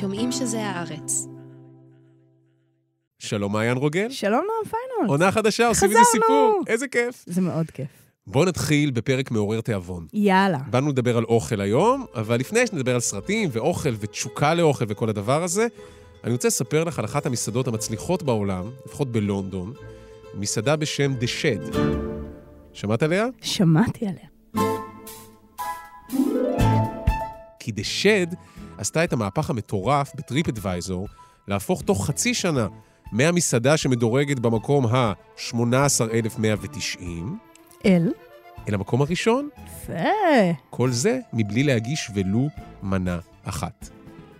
שומעים שזה הארץ. שלום מעיין רוגל. שלום נועם פיינולס. עונה חדשה, עושים חזרנו. סיפור. איזה כיף. זה מאוד כיף. בואו נתחיל בפרק מעורר תיאבון. יאללה. באנו לדבר על אוכל היום, אבל לפני שנדבר על סרטים ואוכל ותשוקה לאוכל וכל הדבר הזה, אני רוצה לספר לך על אחת המסעדות המצליחות בעולם, לפחות בלונדון, מסעדה בשם The Shed. שמעת עליה? שמעתי עליה. כי The Shed עשתה את המהפך המטורף בטריפ אדוויזור, להפוך תוך חצי שנה מהמסעדה שמדורגת במקום ה-18,190 אל. אל המקום הראשון, יפה. כל זה מבלי להגיש ולו מנה אחת.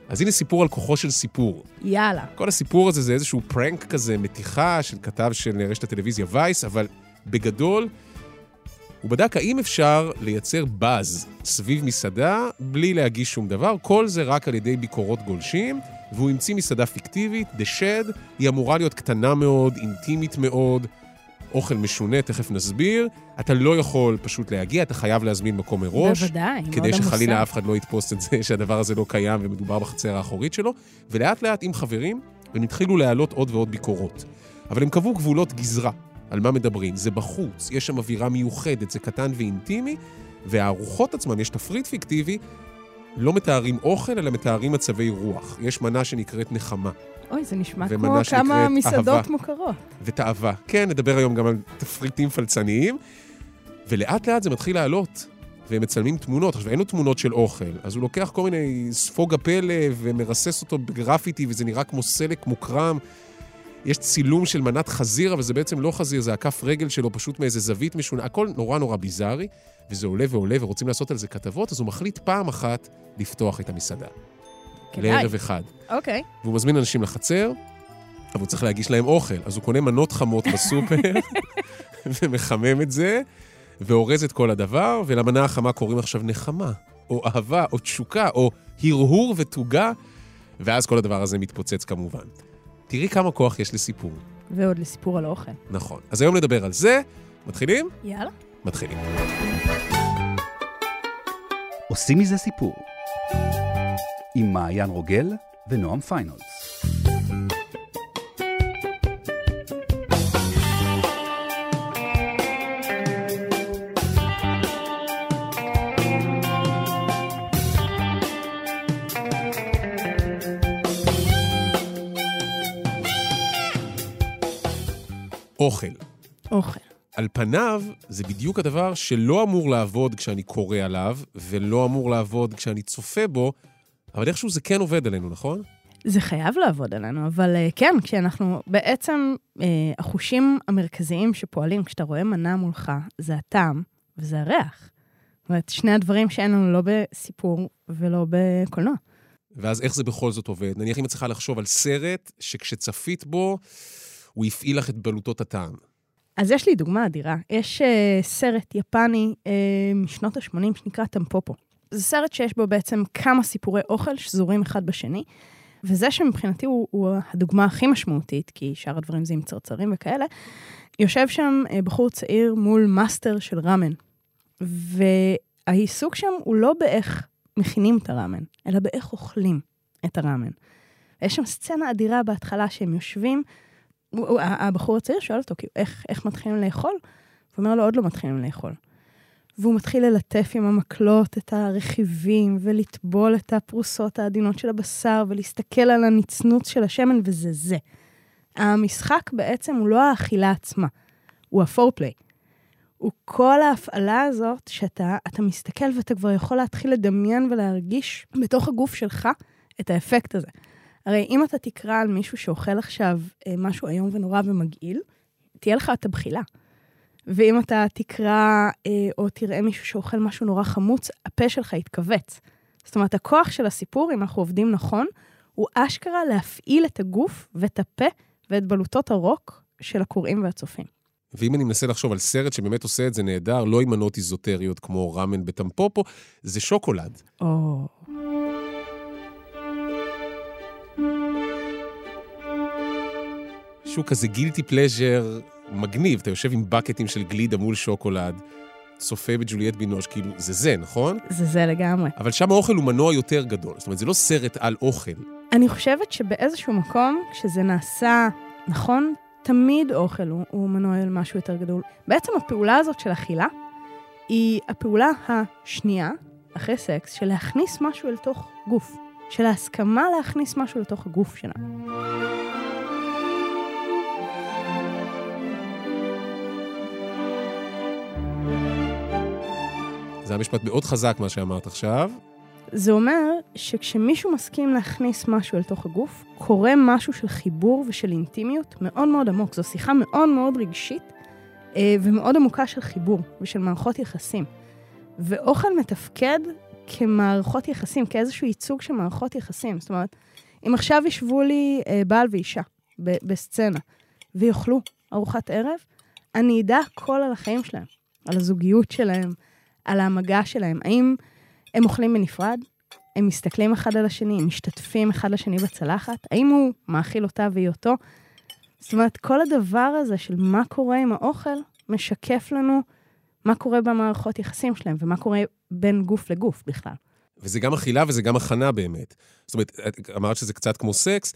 אז הנה סיפור על כוחו של סיפור. יאללה. כל הסיפור הזה זה איזשהו פרנק כזה, מתיחה של כתב של רשת הטלוויזיה וייס, אבל בגדול, הוא בדק האם אפשר לייצר באז סביב מסעדה בלי להגיש שום דבר, כל זה רק על ידי ביקורות גולשים, והוא המציא מסעדה פיקטיבית, The Shed, היא אמורה להיות קטנה מאוד, אינטימית מאוד, אוכל משונה, תכף נסביר. אתה לא יכול פשוט להגיע, אתה חייב להזמין מקום מראש. בוודאי, מאוד כדי שחלילה עמוסה. אף אחד לא יתפוס את זה שהדבר הזה לא קיים ומדובר בחצר האחורית שלו, ולאט לאט עם חברים, הם התחילו להעלות עוד ועוד ביקורות. אבל הם קבעו גבולות גזרה, על מה מדברים. זה בחוץ, יש שם אווירה מיוחדת, זה קטן ואינטימי, והארוחות עצמן, יש תפריט פיקטיבי, לא מתארים אוכל, אלא מתארים מצבי רוח. יש מנה שנקראת נחמה, אוי, זה נשמע כמו כמה מסעדות אהבה. מוכרות. ותאווה. כן, נדבר היום גם על תפריטים פלצניים, ולאט לאט זה מתחיל לעלות. והם מצלמים תמונות. עכשיו, אין לו תמונות של אוכל, אז הוא לוקח כל מיני ספוג הפלא ומרסס אותו בגרפיטי, וזה נראה כמו סלק מוקרם. יש צילום של מנת חזיר, אבל זה בעצם לא חזיר, זה הכף רגל שלו פשוט מאיזה זווית משונה. הכל נורא נורא ביזארי, וזה עולה ועולה, ורוצים לעשות על זה כתבות, אז הוא מחליט פעם אחת לפתוח את המסעדה. כדאי. לערב אחד. אוקיי. והוא מזמין אנשים לחצר, אבל הוא צריך להגיש להם אוכל. אז הוא קונה מנות חמות בסופר, ומחמם את זה, ואורז את כל הדבר, ולמנה החמה קוראים עכשיו נחמה, או אהבה, או תשוקה, או הרהור ותוגה, ואז כל הדבר הזה מתפוצץ כמובן. תראי כמה כוח יש לסיפור. ועוד לסיפור על האוכל. נכון. אז היום נדבר על זה. מתחילים? יאללה. מתחילים. עושים מזה סיפור. עם מעיין רוגל ונועם פיינולס. אוכל. אוכל. על פניו, זה בדיוק הדבר שלא אמור לעבוד כשאני קורא עליו, ולא אמור לעבוד כשאני צופה בו, אבל איכשהו זה כן עובד עלינו, נכון? זה חייב לעבוד עלינו, אבל אה, כן, כשאנחנו בעצם, אה, החושים המרכזיים שפועלים כשאתה רואה מנה מולך, זה הטעם וזה הריח. זאת אומרת, שני הדברים שאין לנו לא בסיפור ולא בקולנוע. ואז איך זה בכל זאת עובד? נניח אם את צריכה לחשוב על סרט שכשצפית בו, הוא הפעיל לך את בלוטות הטעם. אז יש לי דוגמה אדירה. יש אה, סרט יפני אה, משנות ה-80 שנקרא טמפופו. זה סרט שיש בו בעצם כמה סיפורי אוכל שזורים אחד בשני, וזה שמבחינתי הוא, הוא הדוגמה הכי משמעותית, כי שאר הדברים זה עם צרצרים וכאלה, יושב שם אה, בחור צעיר מול מאסטר של ראמן. והעיסוק שם הוא לא באיך מכינים את הראמן, אלא באיך אוכלים את הראמן. יש שם סצנה אדירה בהתחלה שהם יושבים, הבחור הצעיר שואל אותו, כאילו, איך, איך מתחילים לאכול? הוא אומר לו, עוד לא מתחילים לאכול. והוא מתחיל ללטף עם המקלות את הרכיבים, ולטבול את הפרוסות העדינות של הבשר, ולהסתכל על הנצנוץ של השמן, וזה זה. המשחק בעצם הוא לא האכילה עצמה, הוא הפורפליי. הוא כל ההפעלה הזאת, שאתה אתה מסתכל ואתה כבר יכול להתחיל לדמיין ולהרגיש בתוך הגוף שלך את האפקט הזה. הרי אם אתה תקרא על מישהו שאוכל עכשיו אה, משהו איום ונורא ומגעיל, תהיה לך את הבחילה. ואם אתה תקרא אה, או תראה מישהו שאוכל משהו נורא חמוץ, הפה שלך יתכווץ. זאת אומרת, הכוח של הסיפור, אם אנחנו עובדים נכון, הוא אשכרה להפעיל את הגוף ואת הפה ואת בלוטות הרוק של הקוראים והצופים. ואם אני מנסה לחשוב על סרט שבאמת עושה את זה נהדר, לא עם מנות איזוטריות כמו ראמן בטמפופו, זה שוקולד. או... שהוא כזה גילטי פלז'ר מגניב, אתה יושב עם בקטים של גלידה מול שוקולד, צופה בג'וליאט בינוש, כאילו, זה זה, נכון? זה זה לגמרי. אבל שם האוכל הוא מנוע יותר גדול. זאת אומרת, זה לא סרט על אוכל. אני חושבת שבאיזשהו מקום, כשזה נעשה נכון, תמיד אוכל הוא, הוא מנוע על משהו יותר גדול. בעצם הפעולה הזאת של אכילה, היא הפעולה השנייה, אחרי סקס, של להכניס משהו אל תוך גוף. של ההסכמה להכניס משהו לתוך הגוף שלנו. זה היה משפט מאוד חזק, מה שאמרת עכשיו. זה אומר שכשמישהו מסכים להכניס משהו אל תוך הגוף, קורה משהו של חיבור ושל אינטימיות מאוד מאוד עמוק. זו שיחה מאוד מאוד רגשית אה, ומאוד עמוקה של חיבור ושל מערכות יחסים. ואוכל מתפקד כמערכות יחסים, כאיזשהו ייצוג של מערכות יחסים. זאת אומרת, אם עכשיו ישבו לי אה, בעל ואישה בסצנה ויאכלו ארוחת ערב, אני אדע הכל על החיים שלהם, על הזוגיות שלהם, על המגע שלהם. האם הם אוכלים בנפרד? הם מסתכלים אחד על השני, הם משתתפים אחד לשני בצלחת? האם הוא מאכיל אותה והיא אותו? זאת אומרת, כל הדבר הזה של מה קורה עם האוכל, משקף לנו מה קורה במערכות יחסים שלהם ומה קורה בין גוף לגוף בכלל. וזה גם אכילה וזה גם הכנה באמת. זאת אומרת, אמרת שזה קצת כמו סקס,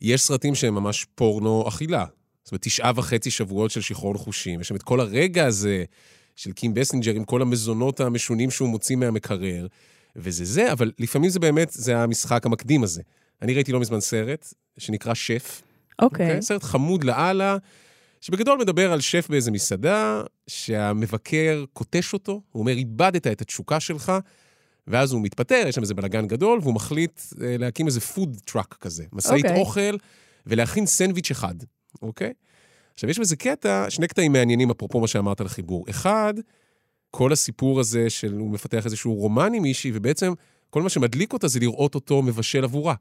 יש סרטים שהם ממש פורנו אכילה. זאת אומרת, תשעה וחצי שבועות של שחרור חושים. יש שם את כל הרגע הזה של קים בסינג'ר עם כל המזונות המשונים שהוא מוציא מהמקרר, וזה זה, אבל לפעמים זה באמת, זה המשחק המקדים הזה. אני ראיתי לא מזמן סרט שנקרא שף. אוקיי. Okay. Okay, סרט חמוד לאללה, שבגדול מדבר על שף באיזה מסעדה, שהמבקר קוטל אותו, הוא אומר, איבדת את התשוקה שלך, ואז הוא מתפטר, יש שם איזה בלאגן גדול, והוא מחליט אה, להקים איזה food truck כזה, משאית okay. אוקיי. אוכל, ולהכין סנדוויץ' אחד, אוקיי? עכשיו, יש בזה קטע, שני קטעים מעניינים, אפרופו מה שאמרת על החיבור. אחד, כל הסיפור הזה של הוא מפתח איזשהו רומן עם מישהי, ובעצם כל מה שמדליק אותה זה לראות אותו מבשל עבורה.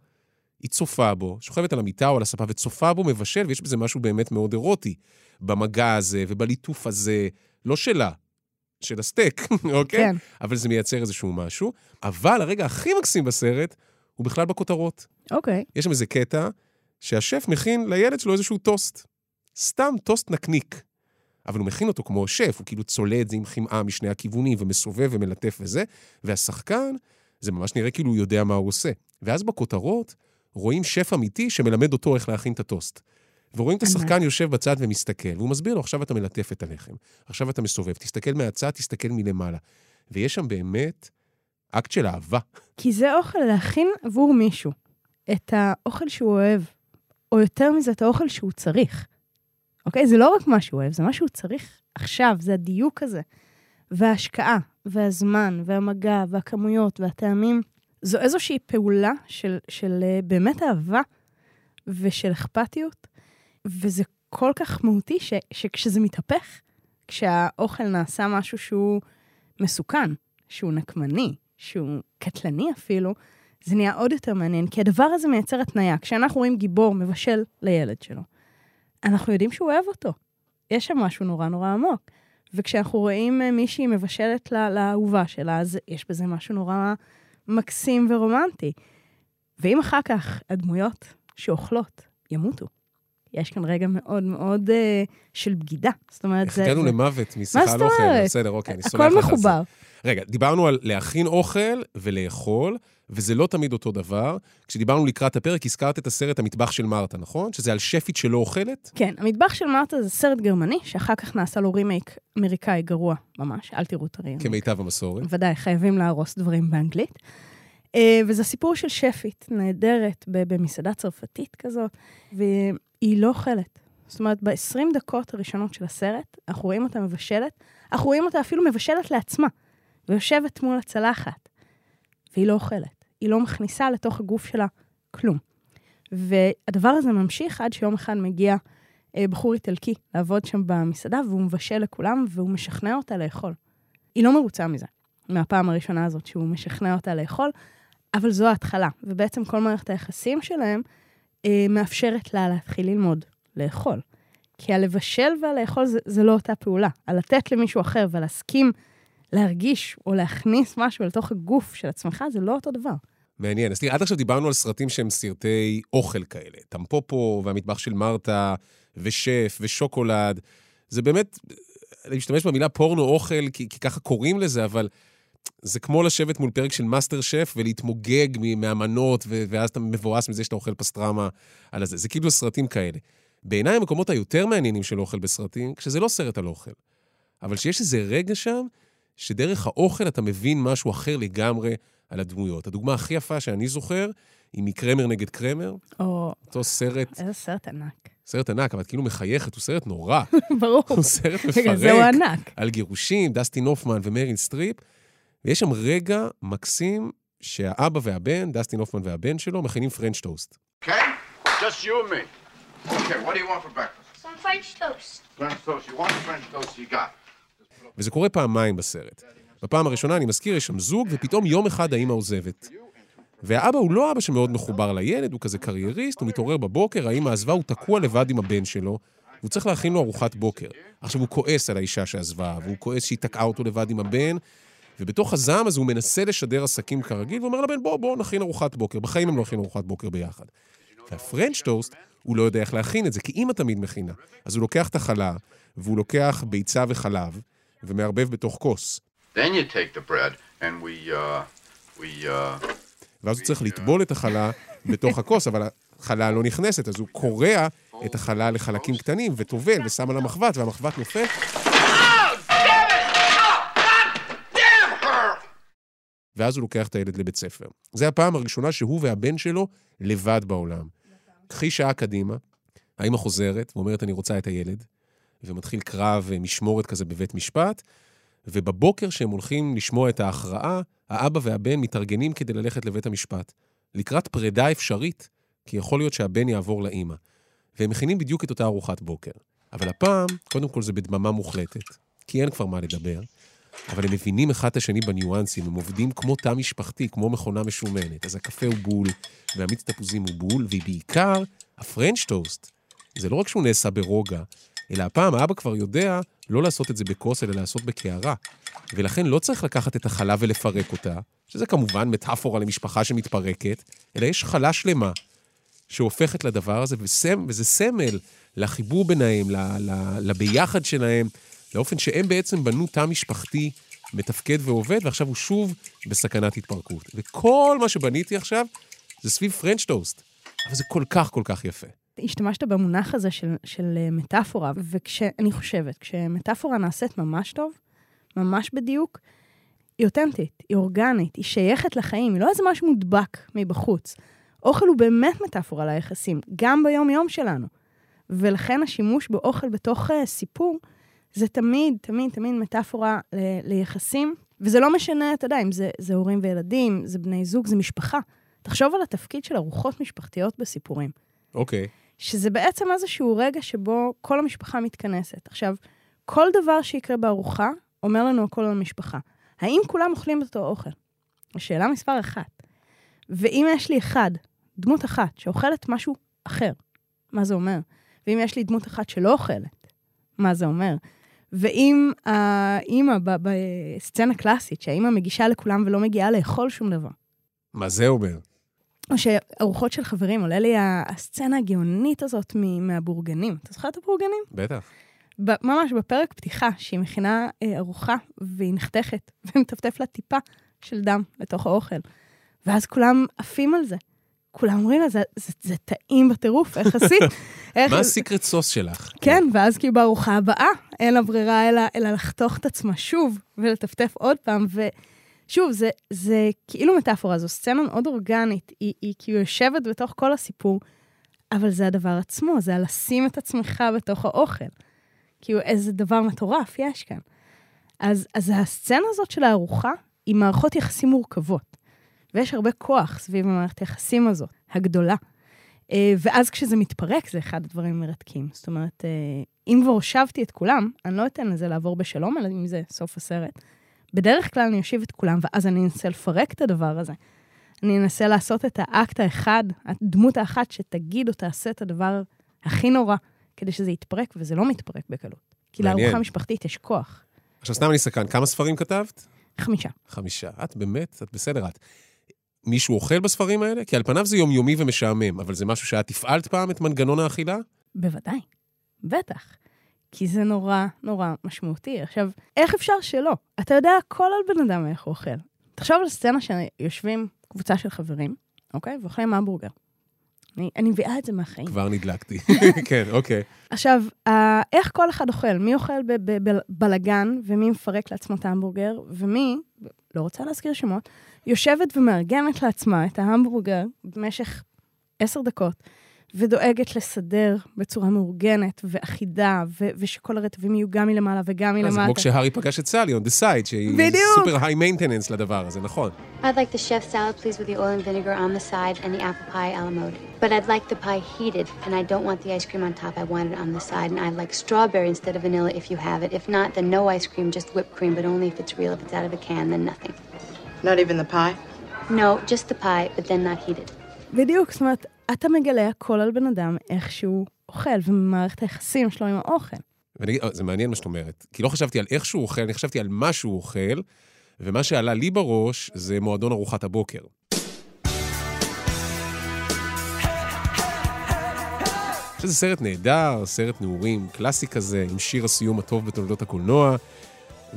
היא צופה בו, שוכבת על המיטה או על הספה וצופה בו מבשל, ויש בזה משהו באמת מאוד אירוטי. במגע הזה ובליטוף הזה, לא שלה, של הסטייק, אוקיי? כן. אבל זה מייצר איזשהו משהו. אבל הרגע הכי מקסים בסרט הוא בכלל בכותרות. אוקיי. יש שם איזה קטע שהשף מכין לילד שלו איזשהו טוסט. סתם טוסט נקניק. אבל הוא מכין אותו כמו שף, הוא כאילו צולה את זה עם חמאה משני הכיוונים ומסובב ומלטף וזה, והשחקן, זה ממש נראה כאילו הוא יודע מה הוא עושה. ואז בכותרות רואים שף אמיתי שמלמד אותו איך להכין את הטוסט. ורואים את השחקן יושב בצד ומסתכל, והוא מסביר לו, עכשיו אתה מלטף את הלחם, עכשיו אתה מסובב, תסתכל מהצד, תסתכל מלמעלה. ויש שם באמת אקט של אהבה. כי זה אוכל להכין עבור מישהו את האוכל שהוא אוהב, או יותר מזה, את האוכל שהוא צריך. אוקיי? זה לא רק מה שהוא אוהב, זה מה שהוא צריך עכשיו, זה הדיוק הזה. וההשקעה, והזמן, והמגע, והכמויות, והטעמים. זו איזושהי פעולה של, של אה, באמת אהבה ושל אכפתיות, וזה כל כך מהותי ש, שכשזה מתהפך, כשהאוכל נעשה משהו שהוא מסוכן, שהוא נקמני, שהוא קטלני אפילו, זה נהיה עוד יותר מעניין, כי הדבר הזה מייצר התניה. כשאנחנו רואים גיבור מבשל לילד שלו, אנחנו יודעים שהוא אוהב אותו. יש שם משהו נורא נורא עמוק. וכשאנחנו רואים אה, מישהי מבשלת לאהובה שלה, אז יש בזה משהו נורא מקסים ורומנטי. ואם אחר כך הדמויות שאוכלות ימותו, יש כאן רגע מאוד מאוד uh, של בגידה. זאת אומרת, זה... הגענו למוות משיחה על אוכל. בסדר, אוקיי, אני סולח לך. הכל מחובר. רגע, דיברנו על להכין אוכל ולאכול, וזה לא תמיד אותו דבר. כשדיברנו לקראת הפרק, הזכרת את הסרט המטבח של מרתה, נכון? שזה על שפית שלא אוכלת? כן, המטבח של מרתה זה סרט גרמני, שאחר כך נעשה לו רימייק אמריקאי גרוע ממש, אל תראו את הרימייק. כמיטב המסורת. ודאי, חייבים להרוס דברים באנגלית. אה, וזה סיפור של שפית נהדרת במסעדה צרפתית כזאת, והיא לא אוכלת. זאת אומרת, ב-20 דקות הראשונות של הסרט, אנחנו רואים אותה מבשלת, אנחנו רואים אותה אפילו מבשלת לעצמה, ויושבת מול הצלחת, והיא לא אוכלת. היא לא מכניסה לתוך הגוף שלה כלום. והדבר הזה ממשיך עד שיום אחד מגיע אה, בחור איטלקי לעבוד שם במסעדה, והוא מבשל לכולם, והוא משכנע אותה לאכול. היא לא מרוצה מזה, מהפעם הראשונה הזאת שהוא משכנע אותה לאכול, אבל זו ההתחלה. ובעצם כל מערכת היחסים שלהם אה, מאפשרת לה להתחיל ללמוד לאכול. כי הלבשל והלאכול זה, זה לא אותה פעולה. הלתת למישהו אחר ולהסכים להרגיש או להכניס משהו לתוך הגוף של עצמך, זה לא אותו דבר. מעניין. אז תראי, עד עכשיו דיברנו על סרטים שהם סרטי אוכל כאלה. טמפופו והמטבח של מרתה, ושף, ושוקולד. זה באמת, אני משתמש במילה פורנו אוכל, כי, כי ככה קוראים לזה, אבל זה כמו לשבת מול פרק של מאסטר שף ולהתמוגג מהמנות, ואז אתה מבואס מזה שאתה אוכל פסטרמה על הזה. זה כאילו סרטים כאלה. בעיניי המקומות היותר מעניינים של אוכל בסרטים, כשזה לא סרט על אוכל. אבל שיש איזה רגע שם, שדרך האוכל אתה מבין משהו אחר לגמרי על הדמויות. הדוגמה הכי יפה שאני זוכר, היא מקרמר נגד קרמר, או, אותו סרט, איזה סרט ענק. סרט ענק, אבל את כאילו מחייכת, הוא סרט נורא. ברור. הוא סרט בגלל זה הוא מפרק ענק. על גירושים, דסטין הופמן ומריל סטריפ, ויש שם רגע מקסים שהאבא והבן, דסטין הופמן והבן שלו, מכינים פרנץ' טוסט. Okay? Just you and me. Okay, what do you want for breakfast? Some French toast. French toast. You want the French toast you got. וזה קורה פעמיים בסרט. בפעם הראשונה, אני מזכיר, יש שם זוג, ופתאום יום אחד האמא עוזבת. והאבא הוא לא אבא שמאוד מחובר לילד, הוא כזה קרייריסט, הוא מתעורר בבוקר, האמא עזבה, הוא תקוע לבד עם הבן שלו, והוא צריך להכין לו ארוחת בוקר. עכשיו, הוא כועס על האישה שעזבה, והוא כועס שהיא תקעה אותו לבד עם הבן, ובתוך הזעם הזה הוא מנסה לשדר עסקים כרגיל, ואומר לבן, בוא, בוא נכין ארוחת בוקר. בחיים הם לא הכינו ארוחת בוקר ביחד. והפרנץ' טוסט, הוא לא יודע איך להכין את זה, כי אימא תמיד מכינה. אז הוא לוקח את החלה, והוא לוקח ביצה וחלב, ומערבב בתוך כוס. Uh, uh, ואז הוא צריך לטבול את החלה בתוך הכוס, אבל החלה לא נכנסת, אז הוא קורע את החלה לחלקים קטנים, וטובל, ושם על המחבת, והמחבת נופל. ואז הוא לוקח את הילד לבית ספר. זו הפעם הראשונה שהוא והבן שלו לבד בעולם. קחי שעה קדימה, האמא חוזרת ואומרת, אני רוצה את הילד, ומתחיל קרב אה, משמורת כזה בבית משפט, ובבוקר שהם הולכים לשמוע את ההכרעה, האבא והבן מתארגנים כדי ללכת לבית המשפט, לקראת פרידה אפשרית, כי יכול להיות שהבן יעבור לאימא. והם מכינים בדיוק את אותה ארוחת בוקר. אבל הפעם, קודם כל זה בדממה מוחלטת, כי אין כבר מה לדבר, אבל הם מבינים אחד את השני בניואנסים, הם עובדים כמו תא משפחתי, כמו מכונה משומנת. אז הקפה הוא בול, והמיץ תפוזים הוא בול, ובעיקר, הפרנץ' טוסט. זה לא רק שהוא נעשה ברוגע, אלא הפעם האבא כבר יודע לא לעשות את זה בכוס, אלא לעשות בקערה. ולכן לא צריך לקחת את החלה ולפרק אותה, שזה כמובן מטאפורה למשפחה שמתפרקת, אלא יש חלה שלמה שהופכת לדבר הזה, וסמ, וזה סמל לחיבור ביניהם, ל, ל, לביחד שלהם, לאופן שהם בעצם בנו תא משפחתי מתפקד ועובד, ועכשיו הוא שוב בסכנת התפרקות. וכל מה שבניתי עכשיו זה סביב פרנץ' טוסט. אבל זה כל כך כל כך יפה. השתמשת במונח הזה של, של אה, מטאפורה, וכשאני חושבת, כשמטאפורה נעשית ממש טוב, ממש בדיוק, היא אותנטית, היא אורגנית, היא שייכת לחיים, היא לא איזה משהו מודבק מבחוץ. אוכל הוא באמת מטאפורה ליחסים, גם ביום-יום שלנו. ולכן השימוש באוכל בתוך uh, סיפור, זה תמיד, תמיד, תמיד מטאפורה ל- ליחסים. וזה לא משנה, אתה יודע, אם זה, זה הורים וילדים, זה בני זוג, זה משפחה. תחשוב על התפקיד של ארוחות משפחתיות בסיפורים. אוקיי. שזה בעצם איזשהו רגע שבו כל המשפחה מתכנסת. עכשיו, כל דבר שיקרה בארוחה אומר לנו הכל על המשפחה. האם כולם אוכלים את אותו אוכל? השאלה מספר אחת. ואם יש לי אחד, דמות אחת, שאוכלת משהו אחר, מה זה אומר? ואם יש לי דמות אחת שלא אוכלת, מה זה אומר? ואם האימא, בסצנה קלאסית, שהאימא מגישה לכולם ולא מגיעה לאכול שום דבר, מה זה אומר? או שארוחות של חברים, עולה לי הסצנה הגאונית הזאת מ- מהבורגנים. אתה זוכר את הבורגנים? בטח. ממש בפרק פתיחה, שהיא מכינה אה, ארוחה והיא נחתכת, ומטפטף לה טיפה של דם לתוך האוכל. ואז כולם עפים על זה. כולם אומרים לה, זה, זה, זה טעים בטירוף, איך עשית? איך... מה הסיקרט סוס שלך? כן, ואז כאילו בארוחה הבאה, אין לה ברירה אלא, אלא לחתוך את עצמה שוב ולטפטף עוד פעם. ושוב, זה, זה כאילו מטאפורה, זו סצנה מאוד אורגנית, היא, היא כאילו יושבת בתוך כל הסיפור, אבל זה הדבר עצמו, זה לשים את עצמך בתוך האוכל. כאילו, איזה דבר מטורף יש כאן. אז, אז הסצנה הזאת של הארוחה היא מערכות יחסים מורכבות, ויש הרבה כוח סביב המערכת היחסים הזאת, הגדולה. אה, ואז כשזה מתפרק, זה אחד הדברים המרתקים. זאת אומרת, אה, אם כבר הושבתי את כולם, אני לא אתן לזה לעבור בשלום, אלא אם זה סוף הסרט. בדרך כלל אני אושיב את כולם, ואז אני אנסה לפרק את הדבר הזה. אני אנסה לעשות את האקט האחד, הדמות האחת שתגיד או תעשה את הדבר הכי נורא, כדי שזה יתפרק, וזה לא מתפרק בקלות. כי. לארוחה משפחתית יש כוח. עכשיו, סתם אני סקרן, כמה ספרים כתבת? חמישה. חמישה. את באמת, את בסדר, את. מישהו אוכל בספרים האלה? כי על פניו זה יומיומי ומשעמם, אבל זה משהו שאת הפעלת פעם, את מנגנון האכילה? בוודאי, בטח. כי זה נורא נורא משמעותי. עכשיו, איך אפשר שלא? אתה יודע הכל על בן אדם איך הוא אוכל. תחשוב על סצנה שיושבים קבוצה של חברים, אוקיי? ואוכלים המבורגר. אני, אני מביאה את זה מהחיים. כבר נדלקתי. כן, אוקיי. עכשיו, איך כל אחד אוכל? מי אוכל בבלגן, ומי מפרק לעצמו את ההמבורגר, ומי, לא רוצה להזכיר שמות, יושבת ומארגנת לעצמה את ההמבורגר במשך עשר דקות, ודואגת לסדר בצורה מאורגנת ואחידה, ו- ושכל הרטבים יהיו גם מלמעלה וגם מלמטה. זה כמו כשהארי פגש את סלי, on the side, שהיא בדיוק. סופר היי מיינטננס לדבר הזה, נכון. I'd like the chef salad, please, with the oil and vinegar on the side and the apple pie a la mode. But I'd like the pie heated, and I don't want the ice cream on top. I want it on the side, and I'd like strawberry instead of vanilla if you have it. If not, then no ice cream, just whipped cream, but only if it's real. If it's out of a can, then nothing. Not even the pie? No, just the pie, but then not heated. בדיוק, זאת אומרת, אתה מגלה הכל על בן אדם, איך שהוא אוכל, ומערכת היחסים שלו עם האוכל. ואני, זה מעניין מה שאת אומרת. כי לא חשבתי על איך שהוא אוכל, אני חשבתי על מה שהוא אוכל, ומה שעלה לי בראש זה מועדון ארוחת הבוקר. שזה סרט נהדר, סרט נעורים קלאסי כזה, עם שיר הסיום הטוב בתולדות הקולנוע.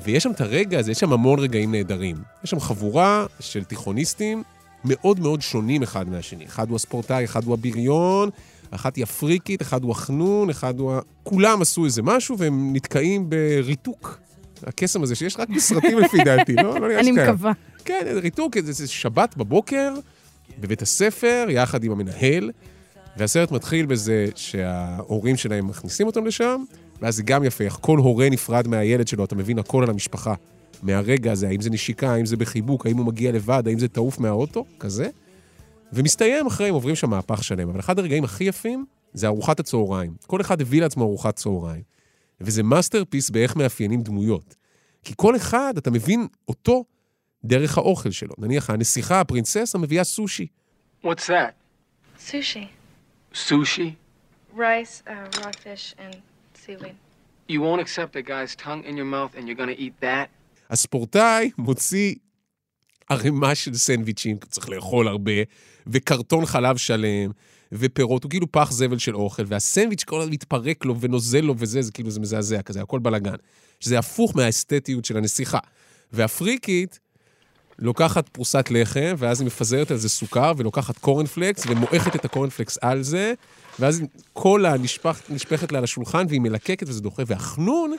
ויש שם את הרגע הזה, יש שם המון רגעים נהדרים. יש שם חבורה של תיכוניסטים מאוד מאוד שונים אחד מהשני. אחד הוא הספורטאי, אחד הוא הבריון, אחת היא הפריקית, אחד הוא החנון, אחד הוא ה... כולם עשו איזה משהו והם נתקעים בריתוק. הקסם הזה שיש רק בסרטים לפי דעתי, לא? לא נראה אני שקיים. מקווה. כן, איזה ריתוק, איזה שבת בבוקר, בבית הספר, יחד עם המנהל, והסרט מתחיל בזה שההורים שלהם מכניסים אותם לשם, ואז זה גם יפה, איך כל הורה נפרד מהילד שלו, אתה מבין הכל על המשפחה. מהרגע הזה, האם זה נשיקה, האם זה בחיבוק, האם הוא מגיע לבד, האם זה תעוף מהאוטו, כזה. ומסתיים אחרי, הם עוברים שם מהפך שלם. אבל אחד הרגעים הכי יפים זה ארוחת הצהריים. כל אחד הביא לעצמו ארוחת צהריים. וזה masterpiece באיך מאפיינים דמויות. כי כל אחד, אתה מבין אותו דרך האוכל שלו. נניח, הנסיכה, הפרינססה, מביאה סושי. What's that? Sushi. Sushi? Rice, uh, raw fish, and seaweed. You won't accept a guy's tongue in your mouth and you're gonna eat that? הספורטאי מוציא ערימה של סנדוויצ'ים, צריך לאכול הרבה, וקרטון חלב שלם, ופירות, הוא כאילו פח זבל של אוכל, והסנדוויץ' כל הזמן מתפרק לו ונוזל לו וזה, זה כאילו, זה מזעזע כזה, הכל בלאגן. שזה הפוך מהאסתטיות של הנסיכה. והפריקית לוקחת פרוסת לחם, ואז היא מפזרת על זה סוכר, ולוקחת קורנפלקס, ומועכת את הקורנפלקס על זה, ואז קולה נשפך, נשפכת לה על השולחן, והיא מלקקת וזה דוחה. והחנון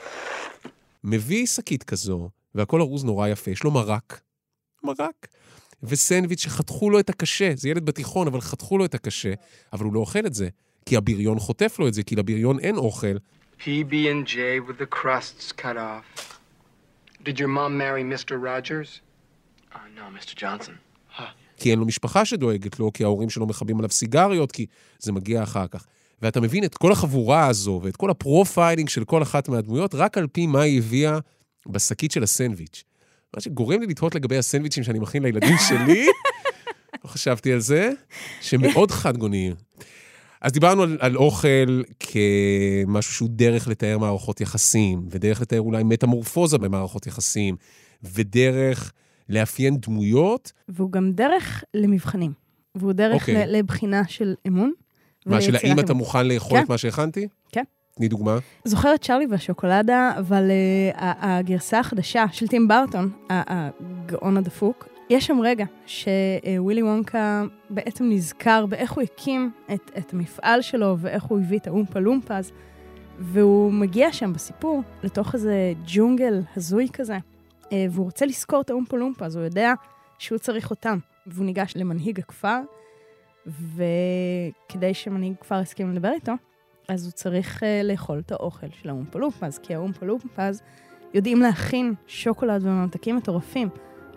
מביא שקית כזו, והכל ארוז נורא יפה, יש לו מרק. מרק. וסנדוויץ' שחתכו לו את הקשה, זה ילד בתיכון, אבל חתכו לו את הקשה, אבל הוא לא אוכל את זה, כי הבריון חוטף לו את זה, כי לבריון אין אוכל. PB&J with the crusts cut off. Did your mom marry Mr. Rogers? Uh, no, Mr. Johnson. כי אין לו משפחה שדואגת לו, כי ההורים שלו מכבים עליו סיגריות, כי זה מגיע אחר כך. ואתה מבין את כל החבורה הזו ואת כל ה profiling של כל אחת מהדמויות, רק על פי מה היא הביאה בשקית של הסנדוויץ'. מה שגורם לי לתהות לגבי הסנדוויצ'ים שאני מכין לילדים שלי, לא חשבתי על זה, שמאוד חד גוניים. אז דיברנו על, על אוכל כמשהו שהוא דרך לתאר מערכות יחסים, ודרך לתאר אולי מטמורפוזה במערכות יחסים, ודרך לאפיין דמויות. והוא גם דרך למבחנים. והוא דרך אוקיי. ל- לבחינה של אמון. מה, של האם אתה. מוכן לאכול כן. את מה שהכנתי? תני דוגמה. זוכרת צ'רלי והשוקולדה, אבל uh, הגרסה החדשה של טים ברטון, ה- הגאון הדפוק, יש שם רגע שווילי וונקה בעצם נזכר באיך הוא הקים את, את המפעל שלו ואיך הוא הביא את האומפה לומפז, והוא מגיע שם בסיפור לתוך איזה ג'ונגל הזוי כזה, אה, והוא רוצה לזכור את האומפה לומפז, הוא יודע שהוא צריך אותם. והוא ניגש למנהיג הכפר, וכדי שמנהיג כפר יסכים לדבר איתו, אז הוא צריך uh, לאכול את האוכל של האומפה לומפז, כי האומפה לומפז יודעים להכין שוקולד וממתקים מטורפים,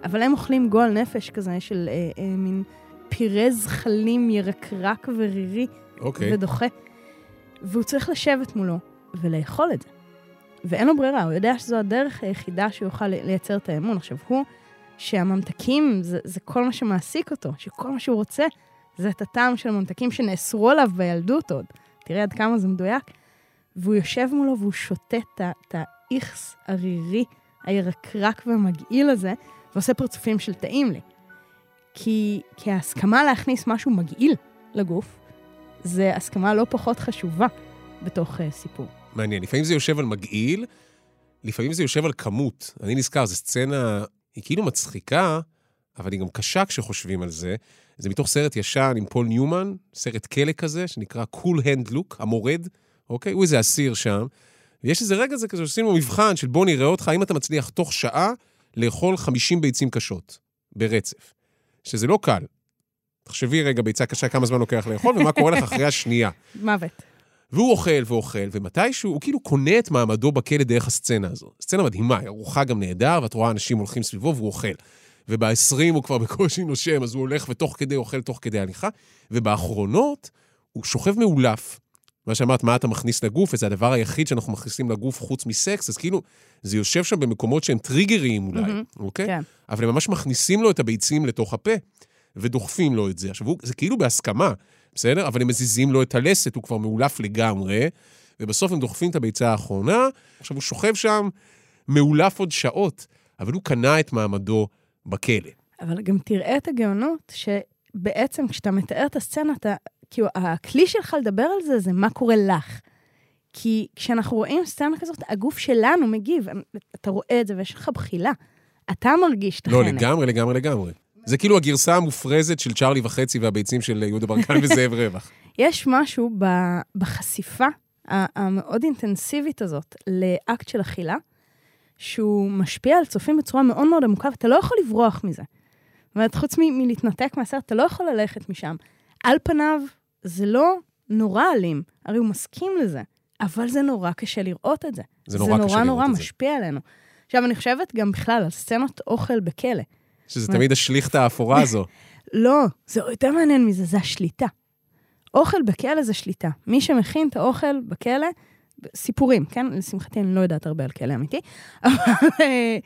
אבל הם אוכלים גועל נפש כזה של uh, uh, מין פירה זחלים ירקרק ורירי אוקיי. ודוחה. והוא צריך לשבת מולו ולאכול את זה. ואין לו ברירה, הוא יודע שזו הדרך היחידה שהוא יוכל לייצר את האמון. עכשיו, הוא, שהממתקים זה, זה כל מה שמעסיק אותו, שכל מה שהוא רוצה זה את הטעם של הממתקים שנאסרו עליו בילדות עוד. תראה עד כמה זה מדויק. והוא יושב מולו והוא שותה את האיכס הרירי, הירקרק והמגעיל הזה, ועושה פרצופים של טעים לי. כי, כי ההסכמה להכניס משהו מגעיל לגוף, זה הסכמה לא פחות חשובה בתוך uh, סיפור. מעניין. לפעמים זה יושב על מגעיל, לפעמים זה יושב על כמות. אני נזכר, זו סצנה, היא כאילו מצחיקה, אבל היא גם קשה כשחושבים על זה. זה מתוך סרט ישן עם פול ניומן, סרט כלא כזה, שנקרא Cool Hand Look, המורד, אוקיי? הוא איזה אסיר שם. ויש איזה רגע כזה כזה שעשינו מבחן של בוא נראה אותך, האם אתה מצליח תוך שעה לאכול 50 ביצים קשות ברצף. שזה לא קל. תחשבי רגע, ביצה קשה, כמה זמן לוקח לאכול, ומה קורה לך אחרי השנייה. מוות. והוא אוכל ואוכל, ומתישהו הוא כאילו קונה את מעמדו בכלא דרך הסצנה הזו. סצנה מדהימה, היא ארוחה גם נהדר, ואת רואה אנשים הולכים סביבו והוא אוכל. וב-20 הוא כבר בקושי נושם, אז הוא הולך ותוך כדי אוכל תוך כדי הליכה. ובאחרונות הוא שוכב מאולף. מה שאמרת, מה אתה מכניס לגוף, וזה הדבר היחיד שאנחנו מכניסים לגוף חוץ מסקס, אז כאילו, זה יושב שם במקומות שהם טריגריים אולי, מהמם. אוקיי? כן. אבל הם ממש מכניסים לו את הביצים לתוך הפה, ודוחפים לו את זה. עכשיו, הוא, זה כאילו בהסכמה, בסדר? אבל הם מזיזים לו את הלסת, הוא כבר מאולף לגמרי, ובסוף הם דוחפים את הביצה האחרונה. עכשיו, הוא שוכב שם מאולף עוד שעות, אבל הוא קנה את מעמדו בכלא. אבל גם תראה את הגאונות, שבעצם כשאתה מתאר את הסצנה, אתה, כאילו, הכלי שלך לדבר על זה, זה מה קורה לך. כי כשאנחנו רואים סצנה כזאת, הגוף שלנו מגיב, אתה רואה את זה ויש לך בחילה. אתה מרגיש את לא, החנק. לגמרי, לגמרי, לגמרי. זה כאילו הגרסה המופרזת של צ'ארלי וחצי והביצים של יהודה ברקן וזאב רווח. יש משהו בחשיפה המאוד אינטנסיבית הזאת לאקט של אכילה, שהוא משפיע על צופים בצורה מאוד מאוד עמוקה, ואתה לא יכול לברוח מזה. זאת אומרת, חוץ מ- מלהתנתק מהסרט, אתה לא יכול ללכת משם. על פניו, זה לא נורא אלים, הרי הוא מסכים לזה, אבל זה נורא קשה לראות את זה. זה נורא קשה זה נורא לראות נורא את זה. משפיע עלינו. עכשיו, אני חושבת גם בכלל על סצנות אוכל בכלא. שזה תמיד השליכטה האפורה הזו. לא, זה יותר מעניין מזה, זה השליטה. אוכל בכלא זה שליטה. מי שמכין את האוכל בכלא, סיפורים, כן? לשמחתי אני לא יודעת הרבה על כלא אמיתי, אבל אה,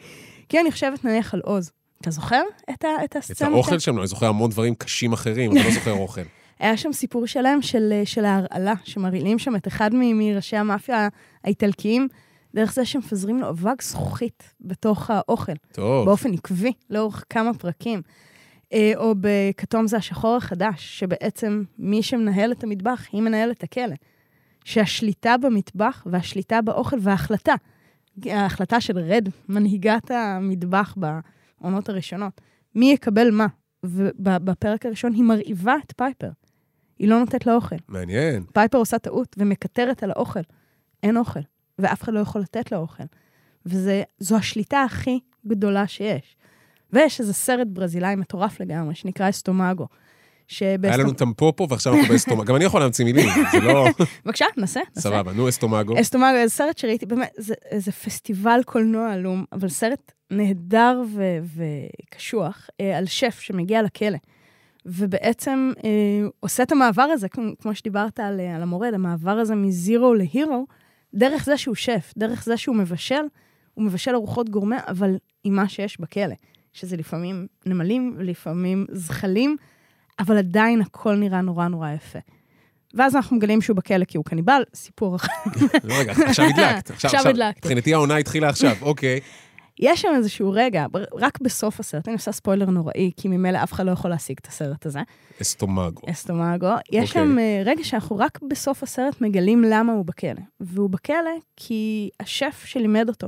כי אני חושבת נניח על עוז. אתה זוכר את, ה, את את הסצנה? האוכל שם, לא, אני זוכר המון דברים קשים אחרים, אבל לא זוכר אוכל. היה שם סיפור שלם של, אה, של ההרעלה, שמרעילים שם את אחד מראשי המאפיה האיטלקיים, דרך זה שמפזרים לו אבק זכוכית בתוך האוכל. טוב. באופן עקבי, לאורך כמה פרקים. אה, או בכתום זה השחור החדש, שבעצם מי שמנהל את המטבח, היא מנהלת את הכלא. שהשליטה במטבח והשליטה באוכל וההחלטה, ההחלטה של רד, מנהיגת המטבח בעונות הראשונות, מי יקבל מה. ובפרק הראשון היא מרעיבה את פייפר. היא לא נותנת לה אוכל. מעניין. פייפר עושה טעות ומקטרת על האוכל. אין אוכל, ואף אחד לא יכול לתת לה אוכל. וזו השליטה הכי גדולה שיש. ויש איזה סרט ברזילאי מטורף לגמרי, שנקרא אסטומגו. היה לנו טמפופו ועכשיו אנחנו באסטומגו. גם אני יכול להמציא מילים, זה לא... בבקשה, נסה, נסה. סבבה, נו, אסטומגו. אסטומגו, זה סרט שראיתי, באמת, זה, זה פסטיבל קולנוע עלום, אבל סרט נהדר ו- וקשוח אה, על שף שמגיע לכלא. ובעצם אה, עושה את המעבר הזה, כמו, כמו שדיברת על, אה, על המורד, המעבר הזה מזירו להירו, דרך זה שהוא שף, דרך זה שהוא מבשל, הוא מבשל ארוחות גורמה, אבל עם מה שיש בכלא, שזה לפעמים נמלים, לפעמים זחלים, אבל עדיין הכל נראה נורא נורא יפה. ואז אנחנו מגלים שהוא בכלא כי הוא קניבל, סיפור אחר. לא, רגע, עכשיו הדלקת. עכשיו הדלקתי. מבחינתי העונה התחילה עכשיו, אוקיי. יש שם איזשהו רגע, רק בסוף הסרט, אני עושה ספוילר נוראי, כי ממילא אף אחד לא יכול להשיג את הסרט הזה, אסטומגו. אסטומגו. יש אוקיי. שם אה, רגע שאנחנו רק בסוף הסרט מגלים למה הוא בכלא. והוא בכלא כי השף שלימד אותו,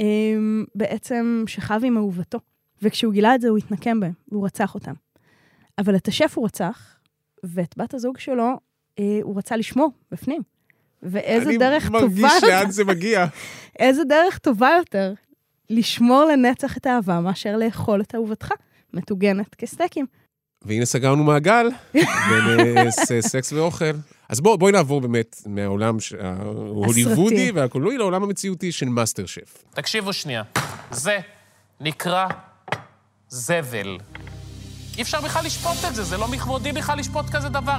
אה, בעצם שכב עם אהובתו. וכשהוא גילה את זה, הוא התנקם בהם, והוא רצח אותם. אבל את השף הוא רצח, ואת בת הזוג שלו אה, הוא רצה לשמור בפנים. ואיזה דרך טובה אני מרגיש לאן זה מגיע. איזה דרך טובה יותר לשמור לנצח את האהבה מאשר לאכול את אהובתך, מטוגנת כסטייקים. והנה סגרנו מעגל בין אה, סקס ואוכל. אז בוא, בואי נעבור באמת מהעולם ההוליוודי והקולנועי לעולם המציאותי של מאסטר שף. תקשיבו שנייה. זה נקרא זבל. אי אפשר בכלל לשפוט את זה, זה לא מכבודי בכלל לשפוט כזה דבר.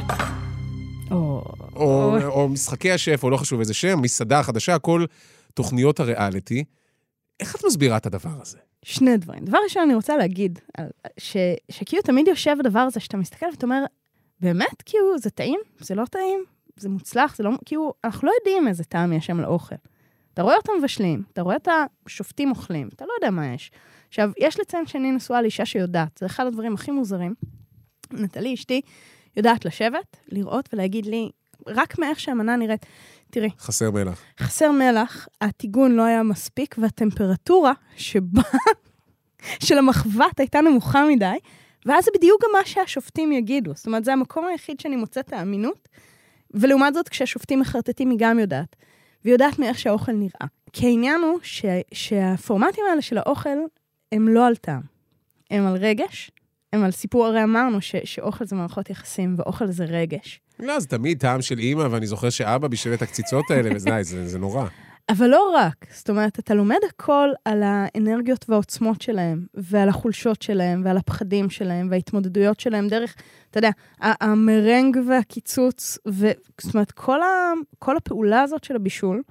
או... או, או משחקי השף, או לא חשוב איזה שם, מסעדה חדשה, כל תוכניות הריאליטי. איך את מסבירה את הדבר הזה? שני דברים. דבר ראשון, אני רוצה להגיד, ש, שכאילו תמיד יושב הדבר הזה שאתה מסתכל ואתה אומר, באמת, כאילו, זה טעים? זה לא טעים? זה מוצלח? זה לא... כאילו, אנחנו לא יודעים איזה טעם יש שם לאוכל. אתה רואה אותם מבשלים, אתה רואה את השופטים אוכלים, אתה לא יודע מה יש. עכשיו, יש לציין שאני נשואה לאישה שיודעת, זה אחד הדברים הכי מוזרים. נטלי, אשתי, יודעת לשבת, לראות ולהגיד לי, רק מאיך שהמנה נראית. תראי, חסר מלח. חסר מלח, הטיגון לא היה מספיק, והטמפרטורה שבה, של המחבת הייתה נמוכה מדי, ואז זה בדיוק גם מה שהשופטים יגידו. זאת אומרת, זה המקום היחיד שאני מוצאת את האמינות, ולעומת זאת, כשהשופטים מחרטטים, היא גם יודעת. והיא יודעת מאיך שהאוכל נראה. כי העניין הוא ש, שהפורמטים האלה של האוכל הם לא על טעם. הם על רגש, הם על סיפור, הרי אמרנו ש, שאוכל זה מערכות יחסים ואוכל זה רגש. לא, זה תמיד טעם של אימא, ואני זוכר שאבא בישל את הקציצות האלה, וזה זה, זה נורא. אבל לא רק, זאת אומרת, אתה לומד הכל על האנרגיות והעוצמות שלהם, ועל החולשות שלהם, ועל הפחדים שלהם, וההתמודדויות שלהם דרך, אתה יודע, המרנג והקיצוץ, ו... זאת אומרת, כל, ה... כל הפעולה הזאת של הבישול,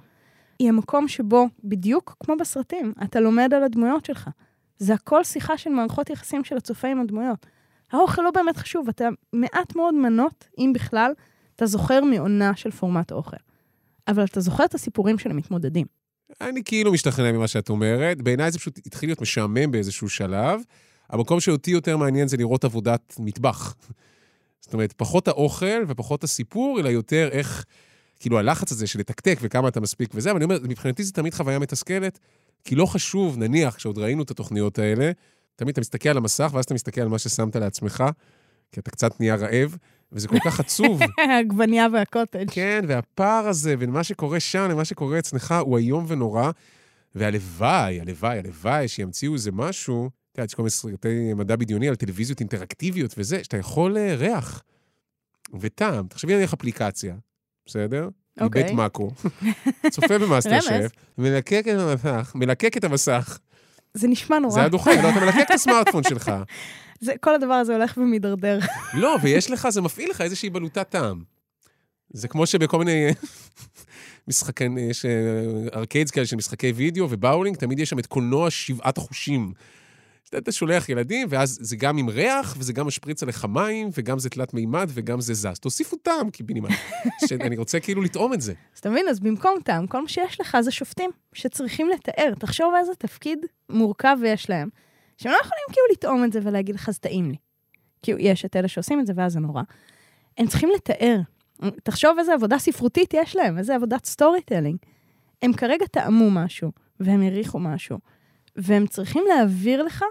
היא המקום שבו, בדיוק כמו בסרטים, אתה לומד על הדמויות שלך. זה הכל שיחה של מערכות יחסים של הצופה עם הדמויות. האוכל לא באמת חשוב, אתה מעט מאוד מנות, אם בכלל, אתה זוכר מעונה של פורמט אוכל. אבל אתה זוכר את הסיפורים של המתמודדים. אני כאילו משתכנע ממה שאת אומרת. בעיניי זה פשוט התחיל להיות משעמם באיזשהו שלב. המקום שאותי יותר מעניין זה לראות עבודת מטבח. זאת אומרת, פחות האוכל ופחות הסיפור, אלא יותר איך, כאילו הלחץ הזה של לתקתק וכמה אתה מספיק וזה, אבל אני אומר, מבחינתי זו תמיד חוויה מתסכלת, כי לא חשוב, נניח, כשעוד ראינו את התוכניות האלה, תמיד אתה מסתכל על המסך, ואז אתה מסתכל על מה ששמת לעצמך, כי אתה קצת נהיה רעב, וזה כל כך עצוב. העגבנייה והקוטג'. כן, והפער הזה בין מה שקורה שם למה שקורה אצלך הוא איום ונורא. והלוואי, הלוואי, הלוואי שימציאו איזה משהו, אתה יודע, יש כל מיני סרטי מדע בדיוני על טלוויזיות אינטראקטיביות וזה, שאתה יכול אה, ריח וטעם. תחשבי נניח אפליקציה, בסדר? אוקיי. מבית מאקו, צופה במאסטר שף, מלקק את המסך, מלקק את המסך. זה נשמע נורא. זה דוחה, לא, אתה מלקק את הסמארטפון שלך. זה, כל הדבר הזה הולך ומידרדר. לא, ויש לך, זה מפעיל לך איזושהי בלוטת טעם. זה כמו שבכל מיני משחקי, יש ארקיידס כאלה של משחקי וידאו ובאולינג, תמיד יש שם את קולנוע שבעת החושים. אתה שולח ילדים, ואז זה גם עם ריח, וזה גם משפריץ עליך מים, וגם זה תלת מימד, וגם זה זז. תוסיפו טעם, קיבינימט. שאני רוצה כאילו לטעום את זה. אז אתה מבין, אז במקום טעם, כל מה שיש לך זה שופטים שצריכים לתאר. תחשוב איזה תפקיד מורכב יש להם, שהם לא יכולים כאילו לטעום את זה ולהגיד לך, זה טעים לי. כאילו, יש את אלה שעושים את זה, ואז זה נורא. הם צריכים לתאר. תחשוב איזה עבודה ספרותית יש להם, איזה עבודת storytelling. הם כרגע טעמו משהו, והם הריחו משהו, והם צריכים להעביר לך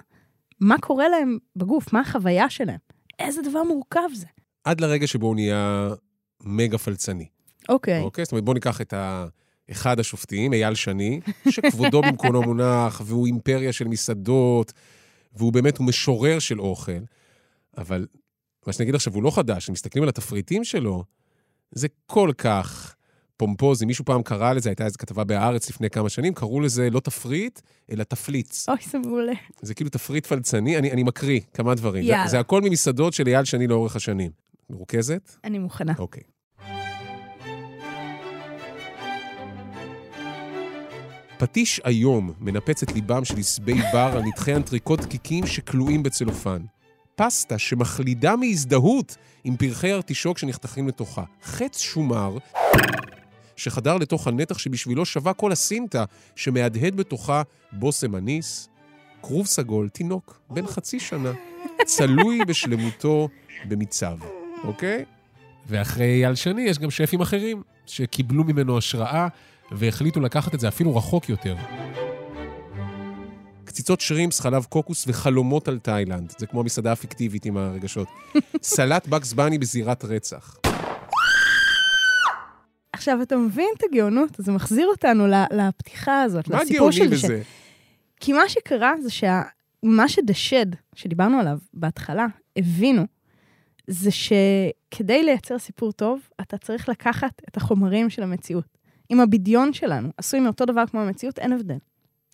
מה קורה להם בגוף, מה החוויה שלהם. איזה דבר מורכב זה. עד לרגע שבו הוא נהיה מגה פלצני. אוקיי. אוקיי? זאת אומרת, בואו ניקח את ה... אחד השופטים, אייל שני, שכבודו במקומו מונח, והוא אימפריה של מסעדות, והוא באמת, הוא משורר של אוכל. אבל מה שאני אגיד עכשיו, הוא לא חדש, אם מסתכלים על התפריטים שלו, זה כל כך פומפוזי. מישהו פעם קרא לזה, הייתה איזו כתבה בהארץ לפני כמה שנים, קראו לזה לא תפריט, אלא תפליץ. אוי, זה מעולה. זה כאילו תפריט פלצני, אני, אני מקריא כמה דברים. יאללה. זה, זה הכל ממסעדות של אייל שני לאורך השנים. מרוכזת? אני מוכנה. אוקיי. פטיש היום מנפץ את ליבם של עשבי בר על נתחי אנטריקוט דקיקים שכלואים בצלופן. פסטה שמחלידה מהזדהות עם פרחי ארטישוק שנחתכים לתוכה. חץ שומר שחדר לתוך הנתח שבשבילו שווה כל הסינטה שמהדהד בתוכה בושם אניס. כרוב סגול, תינוק, בן חצי שנה, צלוי בשלמותו במיצב, אוקיי? ואחרי אייל שני יש גם שפים אחרים שקיבלו ממנו השראה והחליטו לקחת את זה אפילו רחוק יותר. קציצות שרימפס, חלב קוקוס וחלומות על תאילנד. זה כמו המסעדה הפיקטיבית עם הרגשות. סלט בקס בני בזירת רצח. עכשיו, אתה מבין את הגאונות? זה מחזיר אותנו לפתיחה הזאת, מה לסיפור גאוני של בזה? כי מה שקרה זה שמה שדשד, שדיברנו עליו בהתחלה, הבינו, זה שכדי לייצר סיפור טוב, אתה צריך לקחת את החומרים של המציאות. אם הבדיון שלנו עשוי מאותו דבר כמו המציאות, אין הבדל.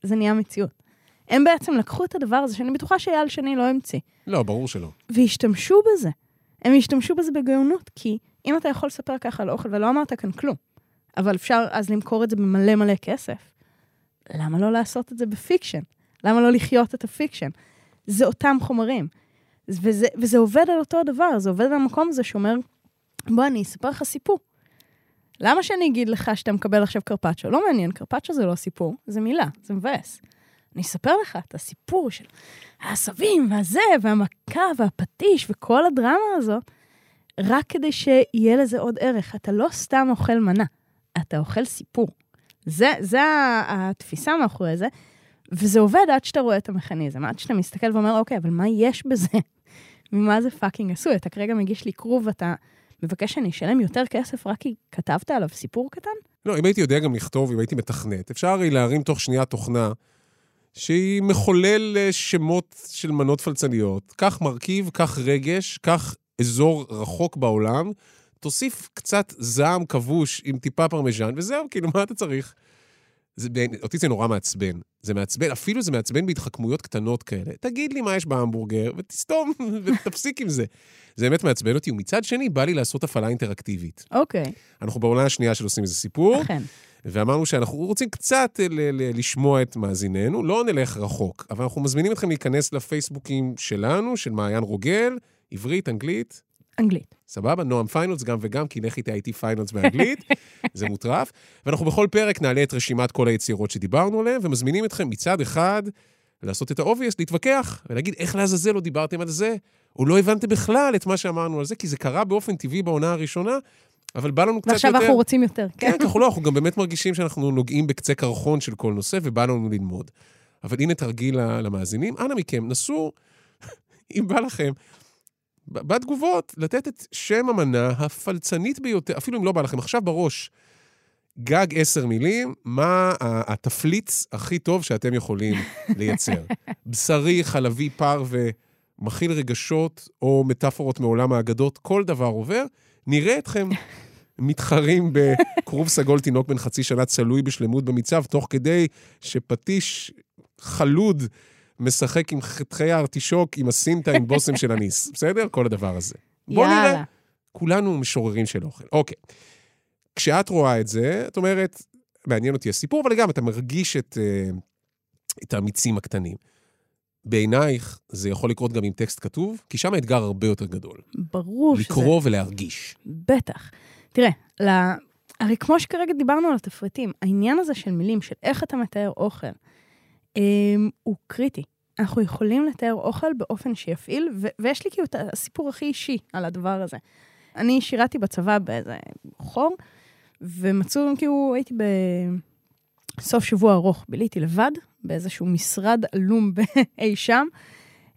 זה נהיה מציאות. הם בעצם לקחו את הדבר הזה, שאני בטוחה שאייל שני לא המציא, לא, ברור שלא. והשתמשו בזה. הם השתמשו בזה בגאונות, כי אם אתה יכול לספר ככה על אוכל, ולא אמרת כאן כלום, אבל אפשר אז למכור את זה במלא מלא כסף, למה לא לעשות את זה ב fiction? למה לא לחיות את ה fiction? זה אותם חומרים. וזה, וזה עובד על אותו הדבר, זה עובד על המקום הזה שאומר, בוא, אני אספר לך סיפור. למה שאני אגיד לך שאתה מקבל עכשיו קרפצ'ו? לא מעניין, קרפצ'ו זה לא סיפור, זה מילה, זה מבאס. אני אספר לך את הסיפור של העשבים והזה, והמכה והפטיש וכל הדרמה הזאת, רק כדי שיהיה לזה עוד ערך. אתה לא סתם אוכל מנה, אתה אוכל סיפור. זה, זה התפיסה מאחורי זה, וזה עובד עד שאתה רואה את המכניזם, עד שאתה מסתכל ואומר, אוקיי, אבל מה יש בזה? ממה זה פאקינג עשוי? אתה כרגע מגיש לי כרוב ואתה מבקש שאני אשלם יותר כסף רק כי כתבת עליו סיפור קטן? לא, אם הייתי יודע גם לכתוב, אם הייתי מתכנת, אפשר הרי להרים תוך שנייה תוכנה שהיא מחולל אה, שמות של מנות פלצניות. קח מרכיב, קח רגש, קח אזור רחוק בעולם, תוסיף קצת זעם כבוש עם טיפה פרמיז'ן, וזהו, כאילו, מה אתה צריך? זה, אותי זה נורא מעצבן. זה מעצבן, אפילו זה מעצבן בהתחכמויות קטנות כאלה. תגיד לי מה יש בהמבורגר, ותסתום, ותפסיק עם זה. זה באמת מעצבן אותי, ומצד שני, בא לי לעשות הפעלה אינטראקטיבית. אוקיי, אנחנו בעונה השנייה של עושים מזה סיפור, אכן. ואמרנו שאנחנו רוצים קצת ל- ל- לשמוע את מאזיננו, לא נלך רחוק, אבל אנחנו מזמינים אתכם להיכנס לפייסבוקים שלנו, של מעיין רוגל, עברית, אנגלית, אנגלית. סבבה? נועם פיינולס גם וגם, כי לך יש נועם פיינולס באנגלית, זה מוטרף. ואנחנו בכל פרק נעלה את רשימת כל היצירות שדיברנו עליהן, ומזמינים אתכם מצד אחד לעשות את ה-obvious, להתווכח, ולהגיד איך לעזאזל לא דיברתם על זה, או לא הבנתם בכלל את מה שאמרנו על זה, כי זה קרה באופן טבעי בעונה הראשונה, אבל בא לנו קצת יותר... ועכשיו אנחנו רוצים יותר, כן? כן, אנחנו לא, אנחנו גם באמת מרגישים שאנחנו נוגעים בקצה קרחון של כל נושא, ובא לנו ללמוד. אבל הנה תרגיל למאזינים, אנא מכם, נסו, אם בא לכם, בתגובות, לתת את שם המנה הפלצנית ביותר, אפילו אם לא בא לכם, עכשיו בראש, גג עשר מילים, מה התפליץ הכי טוב שאתם יכולים לייצר. בכרי, חלבי, פר ומכיל רגשות, או מטאפורות מעולם האגדות, כל דבר עובר. נראה אתכם מתחרים בכרוב סגול תינוק בן חצי שנה צלוי בשלמות במצב, תוך כדי שפטיש חלוד משחק עם חתכי הארטישוק, עם הסינטה, עם בושם של הניס. בסדר? כל הדבר הזה. בוא נראה. יאללה. כולנו משוררים של אוכל. אוקיי. כשאת רואה את זה, את אומרת, מעניין אותי הסיפור, אבל גם אתה מרגיש את, אה, את המיצים הקטנים. בעינייך זה יכול לקרות גם עם טקסט כתוב, כי שם האתגר הרבה יותר גדול. ברור שזה... לקרוא ולהרגיש. בטח. תראה, ל... הרי כמו שכרגע דיברנו על התפריטים, העניין הזה של מילים, של איך אתה מתאר אוכל, אמ, הוא קריטי. אנחנו יכולים לתאר אוכל באופן שיפעיל, ו- ויש לי כאילו את הסיפור הכי אישי על הדבר הזה. אני שירתי בצבא באיזה חור, ומצאו, כאילו, הייתי בסוף שבוע ארוך, ביליתי לבד, באיזשהו משרד עלום אי שם,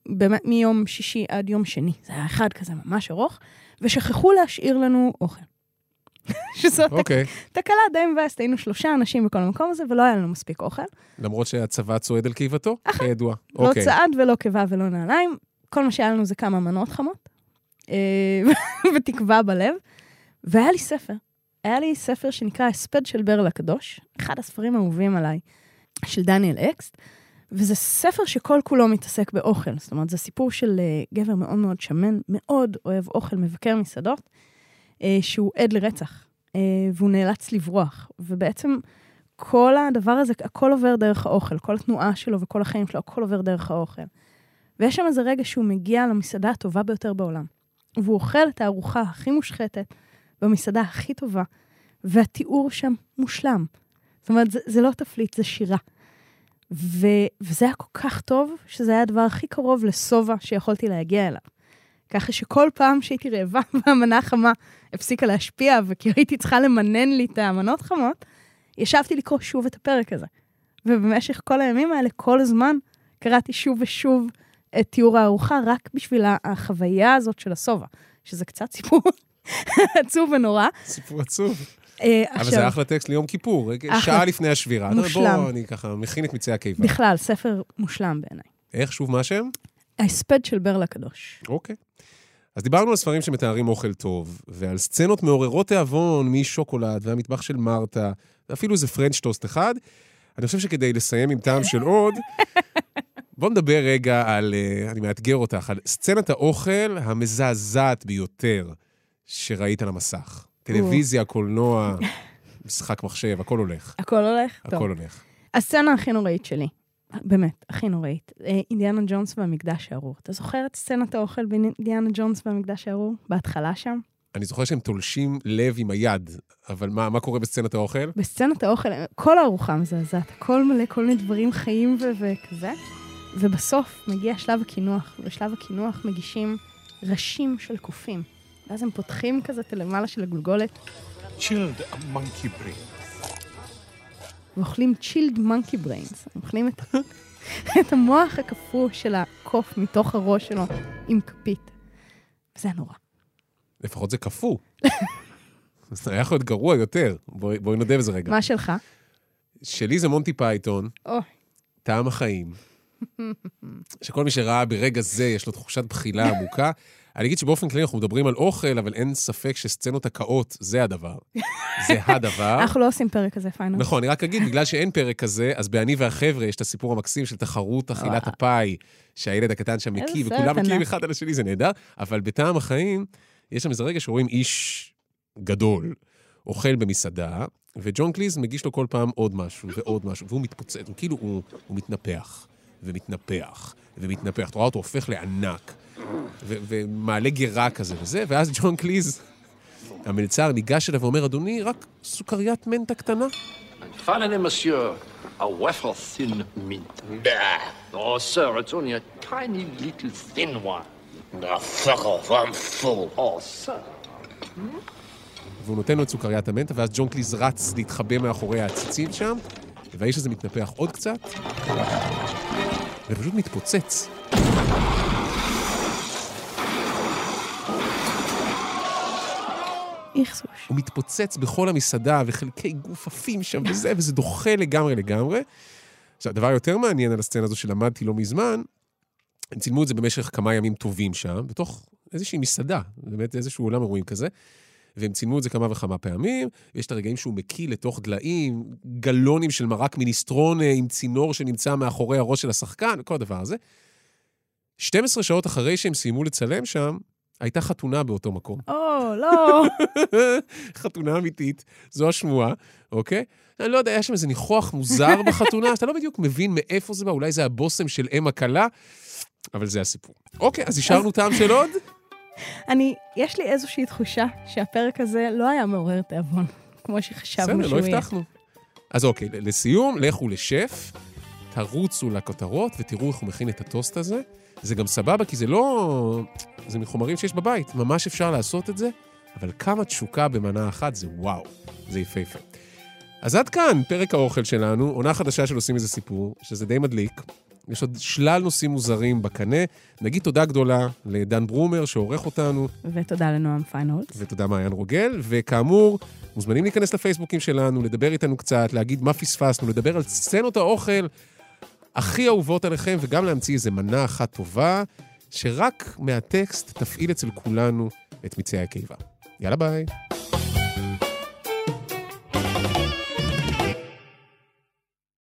באמת מיום שישי עד יום שני. זה היה אחד כזה ממש ארוך, ושכחו להשאיר לנו אוכל. שזאת אוקיי. תקלה די מבאסת, היינו שלושה אנשים בכל המקום הזה, ולא היה לנו מספיק אוכל. למרות שהצבא צועד על קיבתו, כידוע. לא אוקיי. צעד ולא קיבה ולא נעליים. כל מה שהיה לנו זה כמה מנות חמות, אה, ותקווה בלב. והיה לי ספר. היה לי ספר שנקרא הספד של ברל הקדוש, אחד הספרים האהובים עליי, של דניאל אקסט, וזה ספר שכל כולו מתעסק באוכל. זאת אומרת, זה סיפור של אה, גבר מאוד מאוד שמן, מאוד אוהב אוכל, מבקר מסעדות, שהוא עד לרצח, אה, והוא נאלץ לברוח. ובעצם כל הדבר הזה, הכל עובר דרך האוכל, כל התנועה שלו וכל החיים שלו, הכל עובר דרך האוכל. ויש שם איזה רגע שהוא מגיע למסעדה הטובה ביותר בעולם, והוא אוכל את הארוחה הכי מושחתת במסעדה הכי טובה, והתיאור שם מושלם. זאת אומרת, זה, זה לא תפליט, זה שירה. ו, וזה היה כל כך טוב, שזה היה הדבר הכי קרוב לשובע שיכולתי להגיע אליו. ככה שכל פעם שהייתי רעבה והמנה החמה הפסיקה להשפיע, וכי הייתי צריכה למנן לי את המנות חמות, ישבתי לקרוא שוב את הפרק הזה. ובמשך כל הימים האלה, כל הזמן, קראתי שוב ושוב את תיאור הארוחה, רק בשביל החוויה הזאת של השובע, שזה קצת סיפור עצוב ונורא. סיפור עצוב. אה, אבל זה אחלה טקסט ליום כיפור, אחלה. שעה לפני השבירה. מושלם. בוא, אני ככה מכין את מיצי הקיבה. בכלל, ספר מושלם בעיניי. איך, שוב, מה השם? ההספד של ברל הקדוש. אוקיי. אז דיברנו על ספרים שמתארים אוכל טוב, ועל סצנות מעוררות תיאבון משוקולד והמטבח של מרתה, ואפילו איזה פרנץ' טוסט אחד. אני חושב שכדי לסיים עם טעם של עוד, בוא נדבר רגע על, אה, אני מאתגר אותך, על סצנת האוכל המזעזעת ביותר שראית על המסך. טלוויזיה, קולנוע, משחק מחשב, הכל הולך. הכל הולך? טוב. הכל הולך. הסצנה הכי נוראית שלי, באמת, הכי נוראית, אה, אינדיאנה ג'ונס והמקדש הארור. אתה זוכר את סצנת האוכל באינדיאנה ג'ונס והמקדש הארור? בהתחלה שם? אני זוכר שהם תולשים לב עם היד, אבל מה, מה קורה בסצנת האוכל? בסצנת האוכל, כל הארוחה מזעזעת, הכל מלא כל מיני דברים חיים ו- וכזה. ובסוף מגיע שלב הקינוח, ובשלב הקינוח מגישים ראשים של קופים. ואז הם פותחים כזה את הלמעלה של הגולגולת, chilled monkey brain. ואוכלים צ'ילד מונקי בריינס. הם אוכלים את, את המוח הקפוא של הקוף מתוך הראש שלו עם כפית. זה נורא. לפחות זה קפוא. זה היה יכול להיות גרוע יותר. בואי בואי נודה בזה רגע. מה שלך? שלי זה מונטי פייתון, אוי, טעם החיים. שכל מי שראה ברגע זה, יש לו תחושת בחילה עמוקה. אני אגיד שבאופן כללי אנחנו מדברים על אוכל, אבל אין ספק שסצנות הקאות זה הדבר. זה הדבר. אנחנו לא עושים פרק כזה, final. נכון, אני רק אגיד, בגלל שאין פרק כזה, אז ב"אני והחבר'ה" יש את הסיפור המקסים של תחרות אכילת הפאי, שהילד הקטן שם מקיא, וכולם מקיאים. אחד על השני, זה נהדר, אבל בטעם החיים, יש שם איזה רגע שרואים איש גדול, אוכל במסעדה, וג'ון קליז מגיש לו כל פעם עוד משהו ועוד משהו, והוא מתפוצץ, הוא כאילו, הוא, הוא מתנפח, ומתנפח, ומתנפח. אתה רואה אותו הופך לענק, ו- ומעלה גירה כזה וזה, ואז ג'ון קליז, המלצר, ניגש אליו ואומר, אדוני, רק סוכריית מנטה קטנה. Finally, monsieur, a wafer thin mint. Bah! Oh, sir, it's only a tiny little thin one. Fuck off, I'm full. Oh, sir. והוא נותן לו את סוכריית המנטה, ואז ג'ון קליז רץ להתחבא מאחורי העציצים שם, והאיש הזה מתנפח עוד קצת, ופשוט מתפוצץ. איכסוש. הוא מתפוצץ בכל המסעדה, וחלקי גוף עפים שם וזה, וזה דוחה לגמרי לגמרי. עכשיו, הדבר היותר מעניין על הסצנה הזו שלמדתי לא מזמן, הם צילמו את זה במשך כמה ימים טובים שם, בתוך איזושהי מסעדה, באמת איזשהו עולם אירועים כזה. והם צילמו את זה כמה וכמה פעמים, ויש את הרגעים שהוא מקיא לתוך דליים, גלונים של מרק מיניסטרון אה, עם צינור שנמצא מאחורי הראש של השחקן, כל הדבר הזה. 12 שעות אחרי שהם סיימו לצלם שם, הייתה חתונה באותו מקום. או, לא. חתונה אמיתית, זו השמועה, אוקיי? אני לא יודע, היה שם איזה ניחוח מוזר בחתונה, שאתה לא בדיוק מבין מאיפה זה בא, אולי זה הבושם של אם הכלה, אבל זה הסיפור. אוקיי, אז השארנו טעם של עוד? אני, יש לי איזושהי תחושה שהפרק הזה לא היה מעורר תיאבון, כמו שחשבנו בסדר, שהוא לא יהיה. הבטחנו. אז אוקיי, לסיום, לכו לשף, תרוצו לכותרות ותראו איך הוא מכין את הטוסט הזה. זה גם סבבה, כי זה לא... זה מחומרים שיש בבית, ממש אפשר לעשות את זה, אבל כמה תשוקה במנה אחת זה וואו, זה יפהפה. אז עד כאן פרק האוכל שלנו, עונה חדשה של עושים איזה סיפור, שזה די מדליק. יש עוד שלל נושאים מוזרים בקנה. נגיד תודה גדולה לדן ברומר שעורך אותנו, ותודה לנועם פיינולס. ותודה מעיין רוגל, וכאמור, מוזמנים להיכנס לפייסבוקים שלנו, לדבר איתנו קצת, להגיד מה פספסנו, לדבר על סצנות האוכל הכי אהובות עליכם, וגם להמציא איזה מנה אחת טובה, שרק מהטקסט תפעיל אצל כולנו את מצעי הקיבה. יאללה ביי.